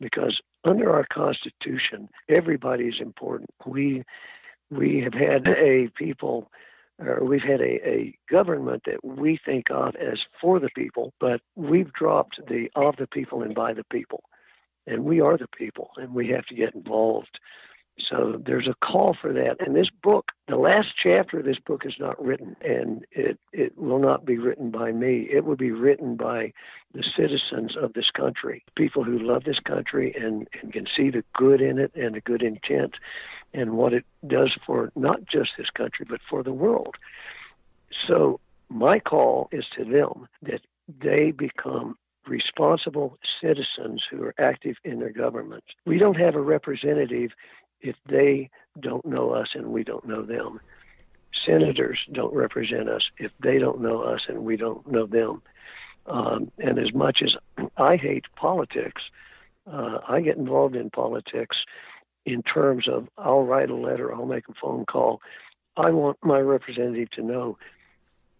Speaker 4: because under our constitution everybody is important we we have had a people or we've had a, a government that we think of as for the people but we've dropped the of the people and by the people and we are the people and we have to get involved so there's a call for that. And this book, the last chapter of this book is not written, and it, it will not be written by me. It will be written by the citizens of this country, people who love this country and, and can see the good in it and the good intent and what it does for not just this country, but for the world. So my call is to them that they become responsible citizens who are active in their governments. We don't have a representative if they don't know us and we don't know them. Senators don't represent us if they don't know us and we don't know them. Um, and as much as I hate politics, uh, I get involved in politics in terms of I'll write a letter, I'll make a phone call. I want my representative to know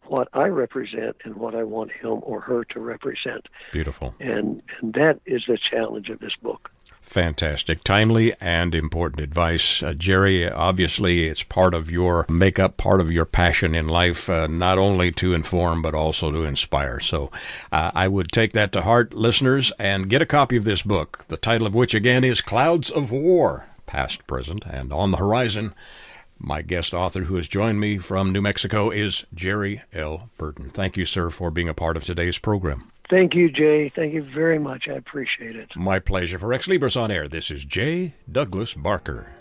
Speaker 4: what I represent and what I want him or her to represent.
Speaker 1: Beautiful.
Speaker 4: And, and that is the challenge of this book.
Speaker 1: Fantastic. Timely and important advice. Uh, Jerry, obviously, it's part of your makeup, part of your passion in life, uh, not only to inform, but also to inspire. So uh, I would take that to heart, listeners, and get a copy of this book, the title of which, again, is Clouds of War Past, Present, and On the Horizon. My guest author who has joined me from New Mexico is Jerry L. Burton. Thank you, sir, for being a part of today's program.
Speaker 4: Thank you, Jay. Thank you very much. I appreciate it.
Speaker 1: My pleasure. For Xlibris on Air, this is Jay Douglas Barker.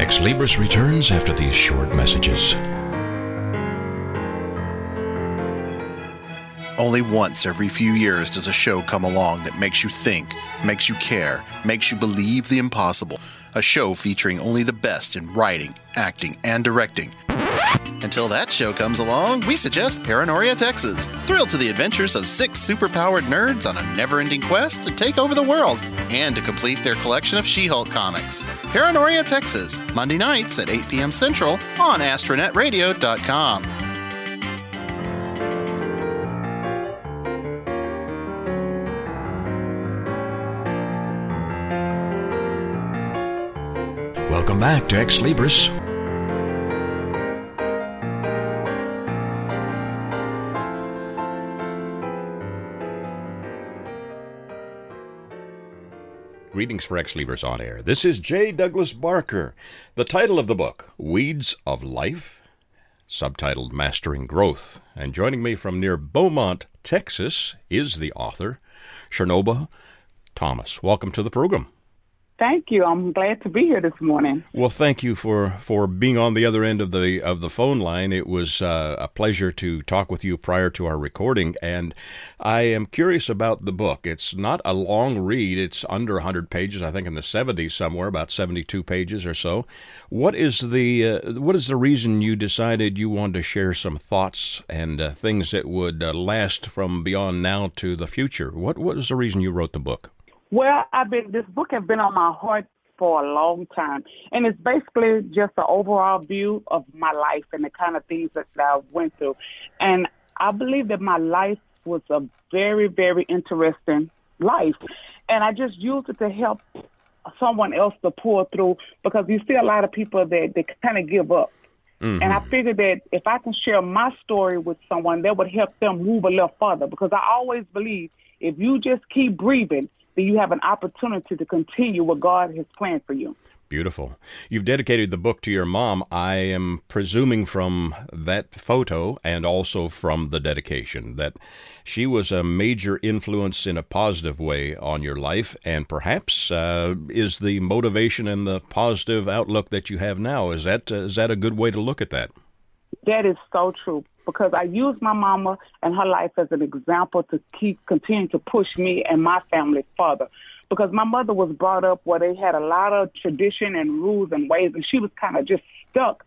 Speaker 1: Xlibris returns after these short messages.
Speaker 5: Only once every few years does a show come along that makes you think, makes you care, makes you believe the impossible. A show featuring only the best in writing, acting, and directing until that show comes along, we suggest Paranoria Texas. Thrill to the adventures of six superpowered nerds on a never ending quest to take over the world and to complete their collection of She Hulk comics. Paranoria Texas, Monday nights at 8 p.m. Central on astronetradio.com.
Speaker 1: Welcome back to Xlibris. Greetings for Xlibris on air. This is J. Douglas Barker. The title of the book, Weeds of Life, subtitled Mastering Growth. And joining me from near Beaumont, Texas, is the author, Cherneva Thomas. Welcome to the program.
Speaker 6: Thank you. I'm glad to be here this morning.
Speaker 1: Well, thank you for, for being on the other end of the of the phone line. It was uh, a pleasure to talk with you prior to our recording, and I am curious about the book. It's not a long read; it's under 100 pages, I think, in the 70s somewhere, about 72 pages or so. What is the uh, what is the reason you decided you wanted to share some thoughts and uh, things that would uh, last from beyond now to the future? What what is the reason you wrote the book?
Speaker 6: Well, I've been this book has been on my heart for a long time, and it's basically just an overall view of my life and the kind of things that I went through. And I believe that my life was a very, very interesting life, and I just used it to help someone else to pull through because you see a lot of people that they kind of give up. Mm-hmm. And I figured that if I can share my story with someone, that would help them move a little further. Because I always believe if you just keep breathing, then you have an opportunity to continue what God has planned for you.
Speaker 1: Beautiful. You've dedicated the book to your mom. I am presuming from that photo and also from the dedication that she was a major influence in a positive way on your life and perhaps uh, is the motivation and the positive outlook that you have now. Is that, uh, is that a good way to look at that?
Speaker 6: That is so true because I use my mama and her life as an example to keep continue to push me and my family further. Because my mother was brought up where they had a lot of tradition and rules and ways, and she was kind of just stuck.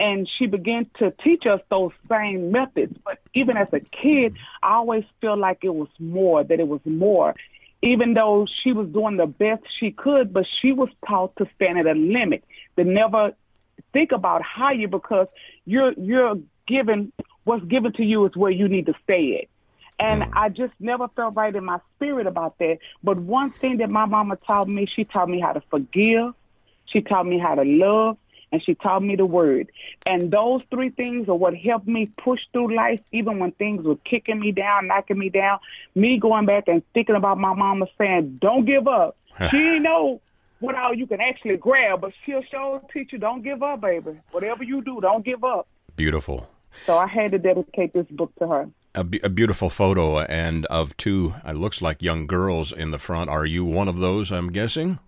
Speaker 6: And she began to teach us those same methods. But even as a kid, I always felt like it was more, that it was more. Even though she was doing the best she could, but she was taught to stand at a limit, to never think about higher because you're you're given what's given to you is where you need to stay at. And mm. I just never felt right in my spirit about that. But one thing that my mama taught me, she taught me how to forgive, she taught me how to love, and she taught me the word. And those three things are what helped me push through life, even when things were kicking me down, knocking me down. Me going back and thinking about my mama saying, "Don't give up." [laughs] she didn't know what all you can actually grab, but she'll show teach you, "Don't give up, baby. Whatever you do, don't give up."
Speaker 1: Beautiful.
Speaker 6: So I had to dedicate this book to her.
Speaker 1: A, a beautiful photo and of two, it looks like young girls in the front. Are you one of those? I'm guessing.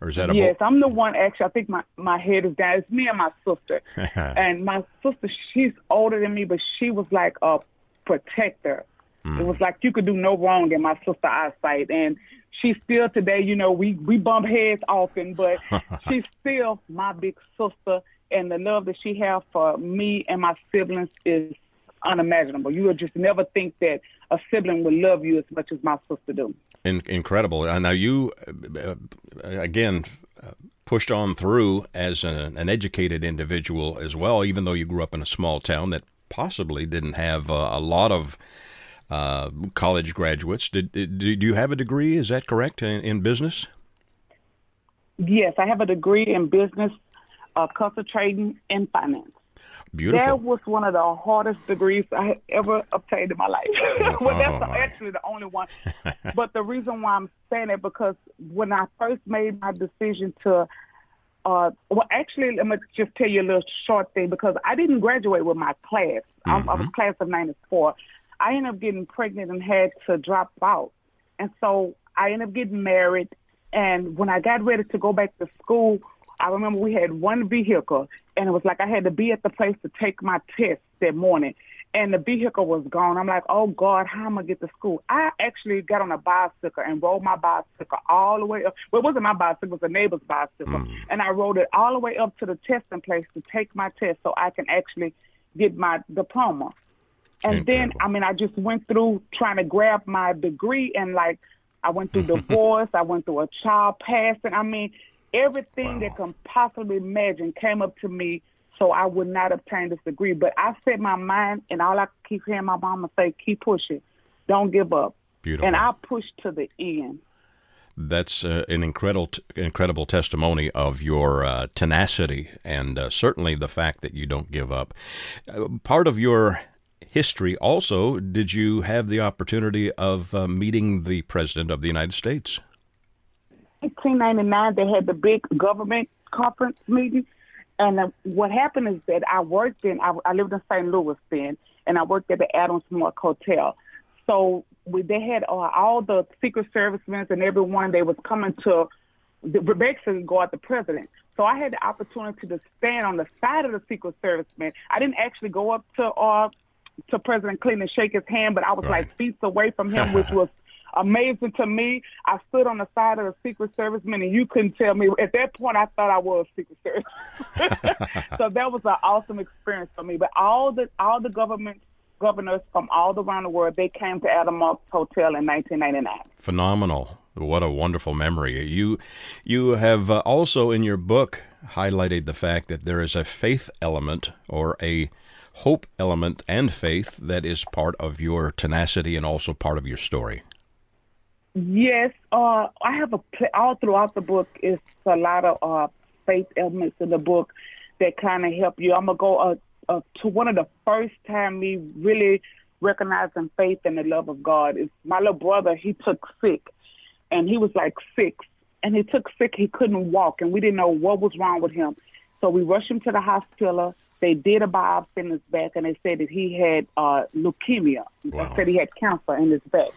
Speaker 1: Or is that a
Speaker 6: yes? Bo- I'm the one. Actually, I think my my head is down. It's me and my sister. [laughs] and my sister, she's older than me, but she was like a protector. Mm. It was like you could do no wrong in my sister eyesight, and she's still today. You know, we we bump heads often, but [laughs] she's still my big sister and the love that she has for me and my siblings is unimaginable. You would just never think that a sibling would love you as much as my sister do.
Speaker 1: In- incredible. Now you, uh, again, uh, pushed on through as a, an educated individual as well, even though you grew up in a small town that possibly didn't have uh, a lot of uh, college graduates. Did, did, did you have a degree? Is that correct in, in business?
Speaker 6: Yes, I have a degree in business uh, concentrating in finance.
Speaker 1: Beautiful.
Speaker 6: That was one of the hardest degrees I ever obtained in my life. [laughs] well, that's oh, actually the only one. [laughs] but the reason why I'm saying it because when I first made my decision to, uh, well, actually, let me just tell you a little short thing because I didn't graduate with my class. Mm-hmm. I, I was mm-hmm. class of '94. I ended up getting pregnant and had to drop out, and so I ended up getting married. And when I got ready to go back to school, I remember we had one vehicle, and it was like I had to be at the place to take my test that morning, and the vehicle was gone. I'm like, oh God, how am I get to school? I actually got on a bicycle and rode my bicycle all the way up. Well, it wasn't my bicycle; it was a neighbor's bicycle, mm. and I rode it all the way up to the testing place to take my test, so I can actually get my diploma. And Incredible. then, I mean, I just went through trying to grab my degree, and like, I went through [laughs] divorce, I went through a child passing. I mean, Everything wow. that can possibly imagine came up to me so I would not obtain this degree. But I set my mind, and all I keep hearing my mama say, keep pushing. Don't give up.
Speaker 1: Beautiful.
Speaker 6: And I pushed to the end.
Speaker 1: That's uh, an incredible, incredible testimony of your uh, tenacity and uh, certainly the fact that you don't give up. Uh, part of your history also, did you have the opportunity of uh, meeting the President of the United States?
Speaker 6: 1999, they had the big government conference meeting. And uh, what happened is that I worked in, I, I lived in St. Louis then, and I worked at the Adams Mark Hotel. So we, they had uh, all the Secret Servicemen and everyone. They was coming to the, basically guard the president. So I had the opportunity to stand on the side of the Secret Service Servicemen. I didn't actually go up to uh, to President Clinton and shake his hand, but I was right. like feet away from him, which [laughs] was amazing to me. I stood on the side of the Secret Serviceman, and you couldn't tell me. At that point, I thought I was Secret Service. [laughs] so that was an awesome experience for me. But all the all the government governors from all around the world, they came to Adam's Mark Hotel in 1999.
Speaker 1: Phenomenal. What a wonderful memory. You you have uh, also in your book highlighted the fact that there is a faith element or a hope element and faith that is part of your tenacity and also part of your story.
Speaker 6: Yes, uh, I have a all throughout the book is a lot of uh, faith elements in the book that kind of help you. I'm gonna go uh, uh, to one of the first time me really recognizing faith and the love of God is my little brother. He took sick, and he was like six, and he took sick. He couldn't walk, and we didn't know what was wrong with him. So we rushed him to the hospital. They did a biopsy in his back, and they said that he had uh, leukemia. Wow. They said he had cancer in his back.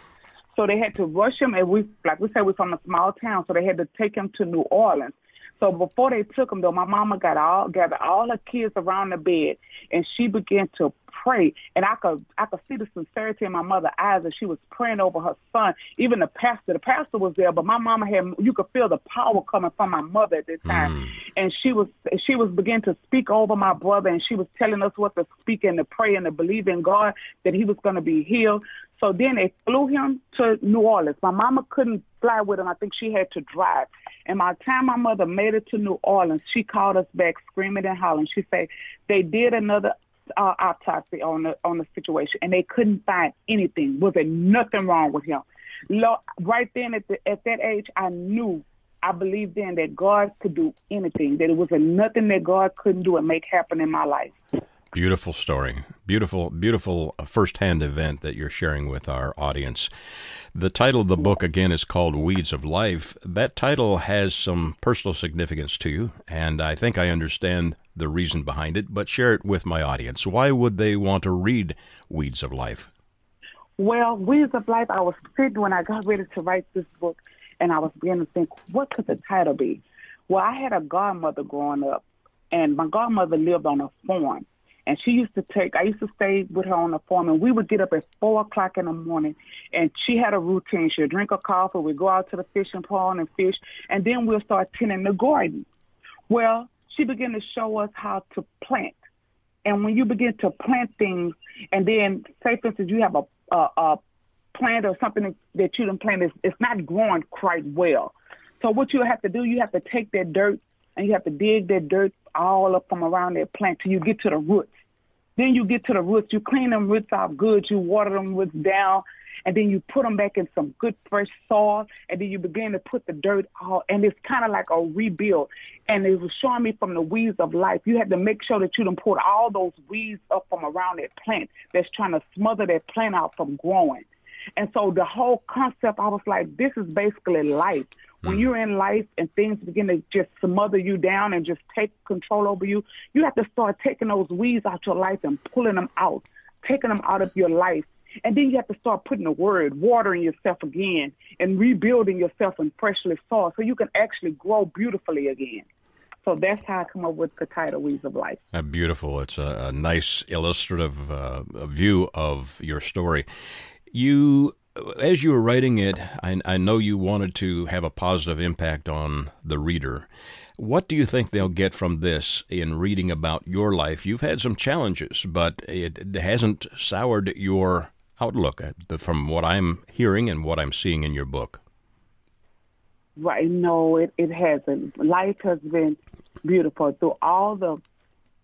Speaker 6: So they had to rush him, and we, like we said, we're from a small town, so they had to take him to New Orleans. So before they took him, though, my mama got all gathered all her kids around the bed, and she began to pray. And I could I could see the sincerity in my mother's eyes as she was praying over her son. Even the pastor, the pastor was there, but my mama had you could feel the power coming from my mother at this time. Mm. And she was she was beginning to speak over my brother, and she was telling us what to speak and to pray and to believe in God that he was going to be healed. So then they flew him to New Orleans. My mama couldn't fly with him. I think she had to drive. And by the time my mother made it to New Orleans, she called us back screaming and hollering. She said they did another uh, autopsy on the on the situation, and they couldn't find anything. Was there nothing wrong with him? right then at the, at that age, I knew, I believed then that God could do anything. That it was nothing that God couldn't do and make happen in my life.
Speaker 1: Beautiful story. Beautiful, beautiful uh, firsthand event that you're sharing with our audience. The title of the book, again, is called Weeds of Life. That title has some personal significance to you, and I think I understand the reason behind it, but share it with my audience. Why would they want to read Weeds of Life?
Speaker 6: Well, Weeds of Life, I was sitting when I got ready to write this book, and I was beginning to think, what could the title be? Well, I had a godmother growing up, and my godmother lived on a farm. And she used to take, I used to stay with her on the farm, and we would get up at four o'clock in the morning. And she had a routine. She'd drink a coffee, we'd go out to the fishing pond and fish, and then we'll start tending the garden. Well, she began to show us how to plant. And when you begin to plant things, and then say, for instance, you have a, a, a plant or something that you didn't plant, it's, it's not growing quite well. So what you have to do, you have to take that dirt and you have to dig that dirt all up from around that plant till you get to the roots. Then you get to the roots, you clean them roots out good, you water them roots down, and then you put them back in some good fresh soil, and then you begin to put the dirt all, and it's kind of like a rebuild. And it was showing me from the weeds of life, you had to make sure that you don't put all those weeds up from around that plant that's trying to smother that plant out from growing. And so the whole concept, I was like, this is basically life. When mm. you're in life and things begin to just smother you down and just take control over you, you have to start taking those weeds out of your life and pulling them out, taking them out of your life. And then you have to start putting the word, watering yourself again, and rebuilding yourself in freshly soil so you can actually grow beautifully again. So that's how I come up with the title Weeds of Life.
Speaker 1: Uh, beautiful. It's a, a nice illustrative uh, view of your story. You, as you were writing it, I, I know you wanted to have a positive impact on the reader. What do you think they'll get from this in reading about your life? You've had some challenges, but it hasn't soured your outlook uh, from what I'm hearing and what I'm seeing in your book.
Speaker 6: Right. No, it, it hasn't. Life has been beautiful through all the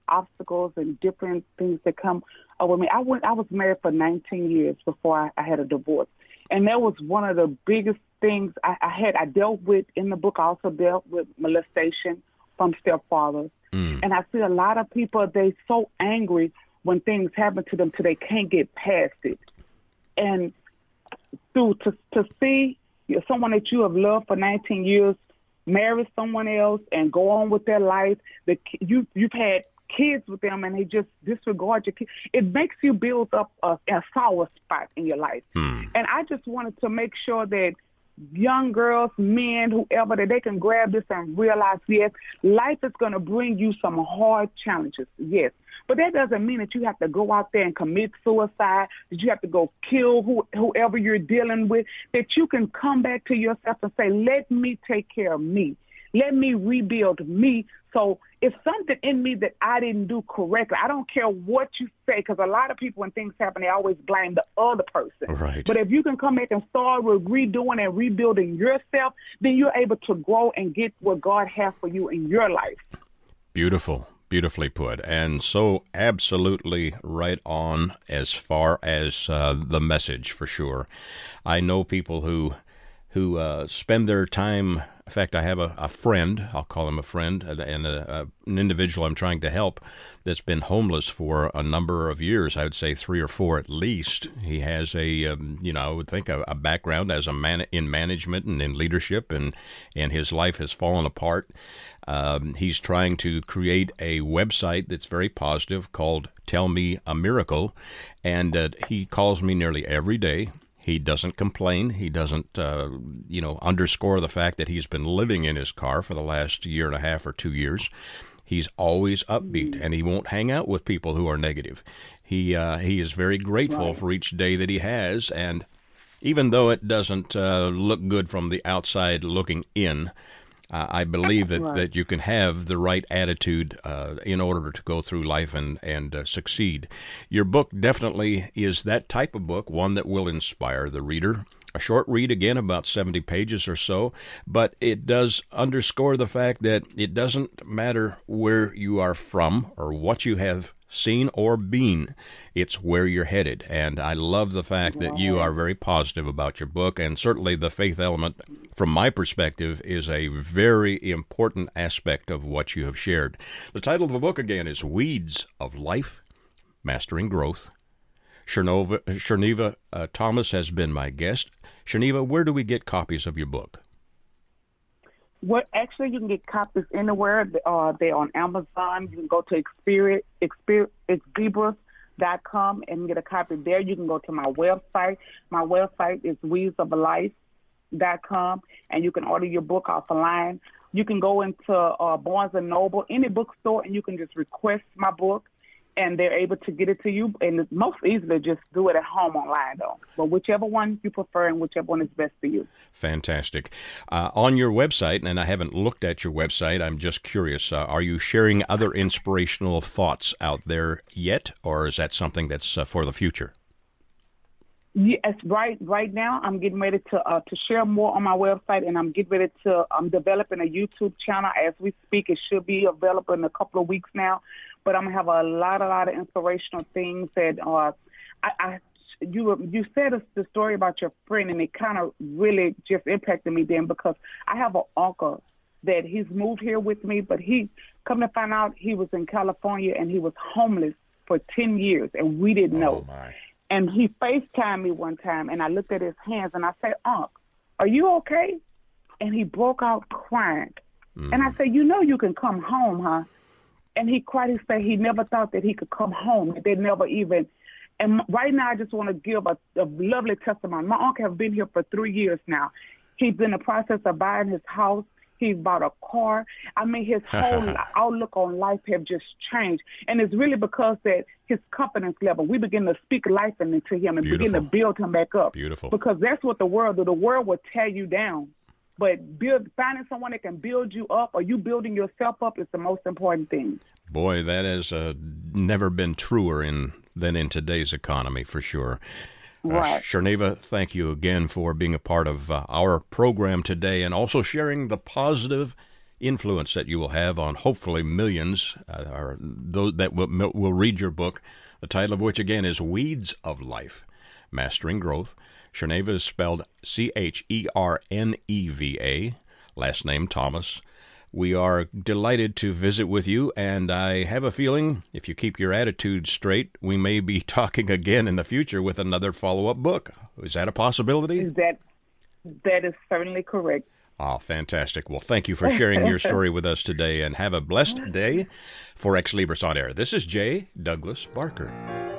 Speaker 6: obstacles and different things that come over me. I went. I was married for 19 years before I, I had a divorce, And that was one of the biggest things I, I had. I dealt with in the book. I also dealt with molestation from stepfathers. Mm. And I see a lot of people, they so angry when things happen to them till they can't get past it. And through to, to see someone that you have loved for 19 years marry someone else and go on with their life, the, you, you've had kids with them and they just disregard your kids. It makes you build up a, a sour spot in your life. Hmm. And I just wanted to make sure that young girls, men, whoever, that they can grab this and realize, yes, life is going to bring you some hard challenges. Yes. But that doesn't mean that you have to go out there and commit suicide, that you have to go kill who, whoever you're dealing with, that you can come back to yourself and say, let me take care of me. Let me rebuild me. So it's something in me that I didn't do correctly. I don't care what you say, because a lot of people, when things happen, they always blame the other person.
Speaker 1: Right.
Speaker 6: But if you can come back and start with redoing and rebuilding yourself, then you're able to grow and get what God has for you in your life.
Speaker 1: Beautiful. Beautifully put, and so absolutely right on as far as uh, the message for sure. I know people who who uh, spend their time in fact, I have a, a friend, I'll call him a friend, uh, and a, a, an individual I'm trying to help that's been homeless for a number of years. I would say three or four at least. He has a, um, you know, I would think a, a, background as a man in management and in leadership, and, and his life has fallen apart. Um, he's trying to create a website that's very positive called Tell Me a Miracle, and uh, he calls me nearly every day he doesn't complain. He doesn't, uh, you know, underscore the fact that he's been living in his car for the last year and a half or two years. He's always upbeat, and he won't hang out with people who are negative. He uh, he is very grateful right. for each day that he has, and even though it doesn't uh, look good from the outside looking in, uh, I believe that, that you can have the right attitude uh, in order to go through life and, and uh, succeed. Your book definitely is that type of book, one that will inspire the reader. A short read, again, about 70 pages or so, but it does underscore the fact that it doesn't matter where you are from or what you have seen or been. It's where you're headed. And I love the fact that you are very positive about your book. And certainly the faith element, from my perspective, is a very important aspect of what you have shared. The title of the book, again, is Weeds of Life Mastering Growth. Cherneva uh, Thomas has been my guest. Cherneva, where do we get copies of your book?
Speaker 6: What actually you can get copies anywhere. Uh, they're on Amazon. You can go to Experience, Experience, Zebras.com and get a copy there. You can go to my website. My website is weedsoflife.com and you can order your book offline. You can go into uh, Barnes and Noble, any bookstore, and you can just request my book and they're able to get it to you. And most easily just do it at home online, though. But whichever one you prefer and whichever one is best for you.
Speaker 1: Fantastic. Uh, on your website, and I haven't looked at your website, I'm just curious. Uh, are you sharing other inspirational thoughts out there yet, or is that something that's uh, for the future?
Speaker 6: Yes, right. Right now, I'm getting ready to uh, to share more on my website, and I'm getting ready to. I'm developing a YouTube channel as we speak. It should be available in a couple of weeks now but I'm gonna have a lot, a lot of inspirational things that uh, I, I you you said the story about your friend, and it kind of really just impacted me then because I have an uncle that he's moved here with me, but he come to find out he was in California and he was homeless for ten years, and we didn't know.
Speaker 1: Oh my.
Speaker 6: And he FaceTimed me one time, and I looked at his hands, and I said, "Unc, are you okay?" And he broke out crying. Mm. And I said, "You know you can come home, huh?" And he cried. He said he never thought that he could come home. They never even. And right now, I just want to give a, a lovely testimony. My uncle has been here for three years now. He's in the process of buying his house. He's bought a car. I mean, his [laughs] whole outlook on life have just changed, and it's really because that his confidence level. We begin to speak life into him and Beautiful. begin to build him back up.
Speaker 1: Beautiful.
Speaker 6: Because that's what the world. The world will tear you down. But build, finding someone that can build you up or you building yourself up is the most important thing.
Speaker 1: Boy, that has uh, never been truer in than in today's economy for sure.
Speaker 6: Uh, right. Uh,
Speaker 1: thank you again for being a part of uh, our program today and also sharing the positive influence that you will have on hopefully millions uh, or those that will, will read your book, the title of which again is Weeds of Life Mastering Growth. Cherneva is spelled C H E R N E V A, last name Thomas. We are delighted to visit with you, and I have a feeling if you keep your attitude straight, we may be [laughs] talking again in the future with another follow up book. Is that a possibility?
Speaker 6: Is That that is certainly correct.
Speaker 1: Oh, fantastic. Well, thank you for sharing your [laughs] story with us today, and have a blessed day for Xlibris on Air. This is Jay Douglas Barker.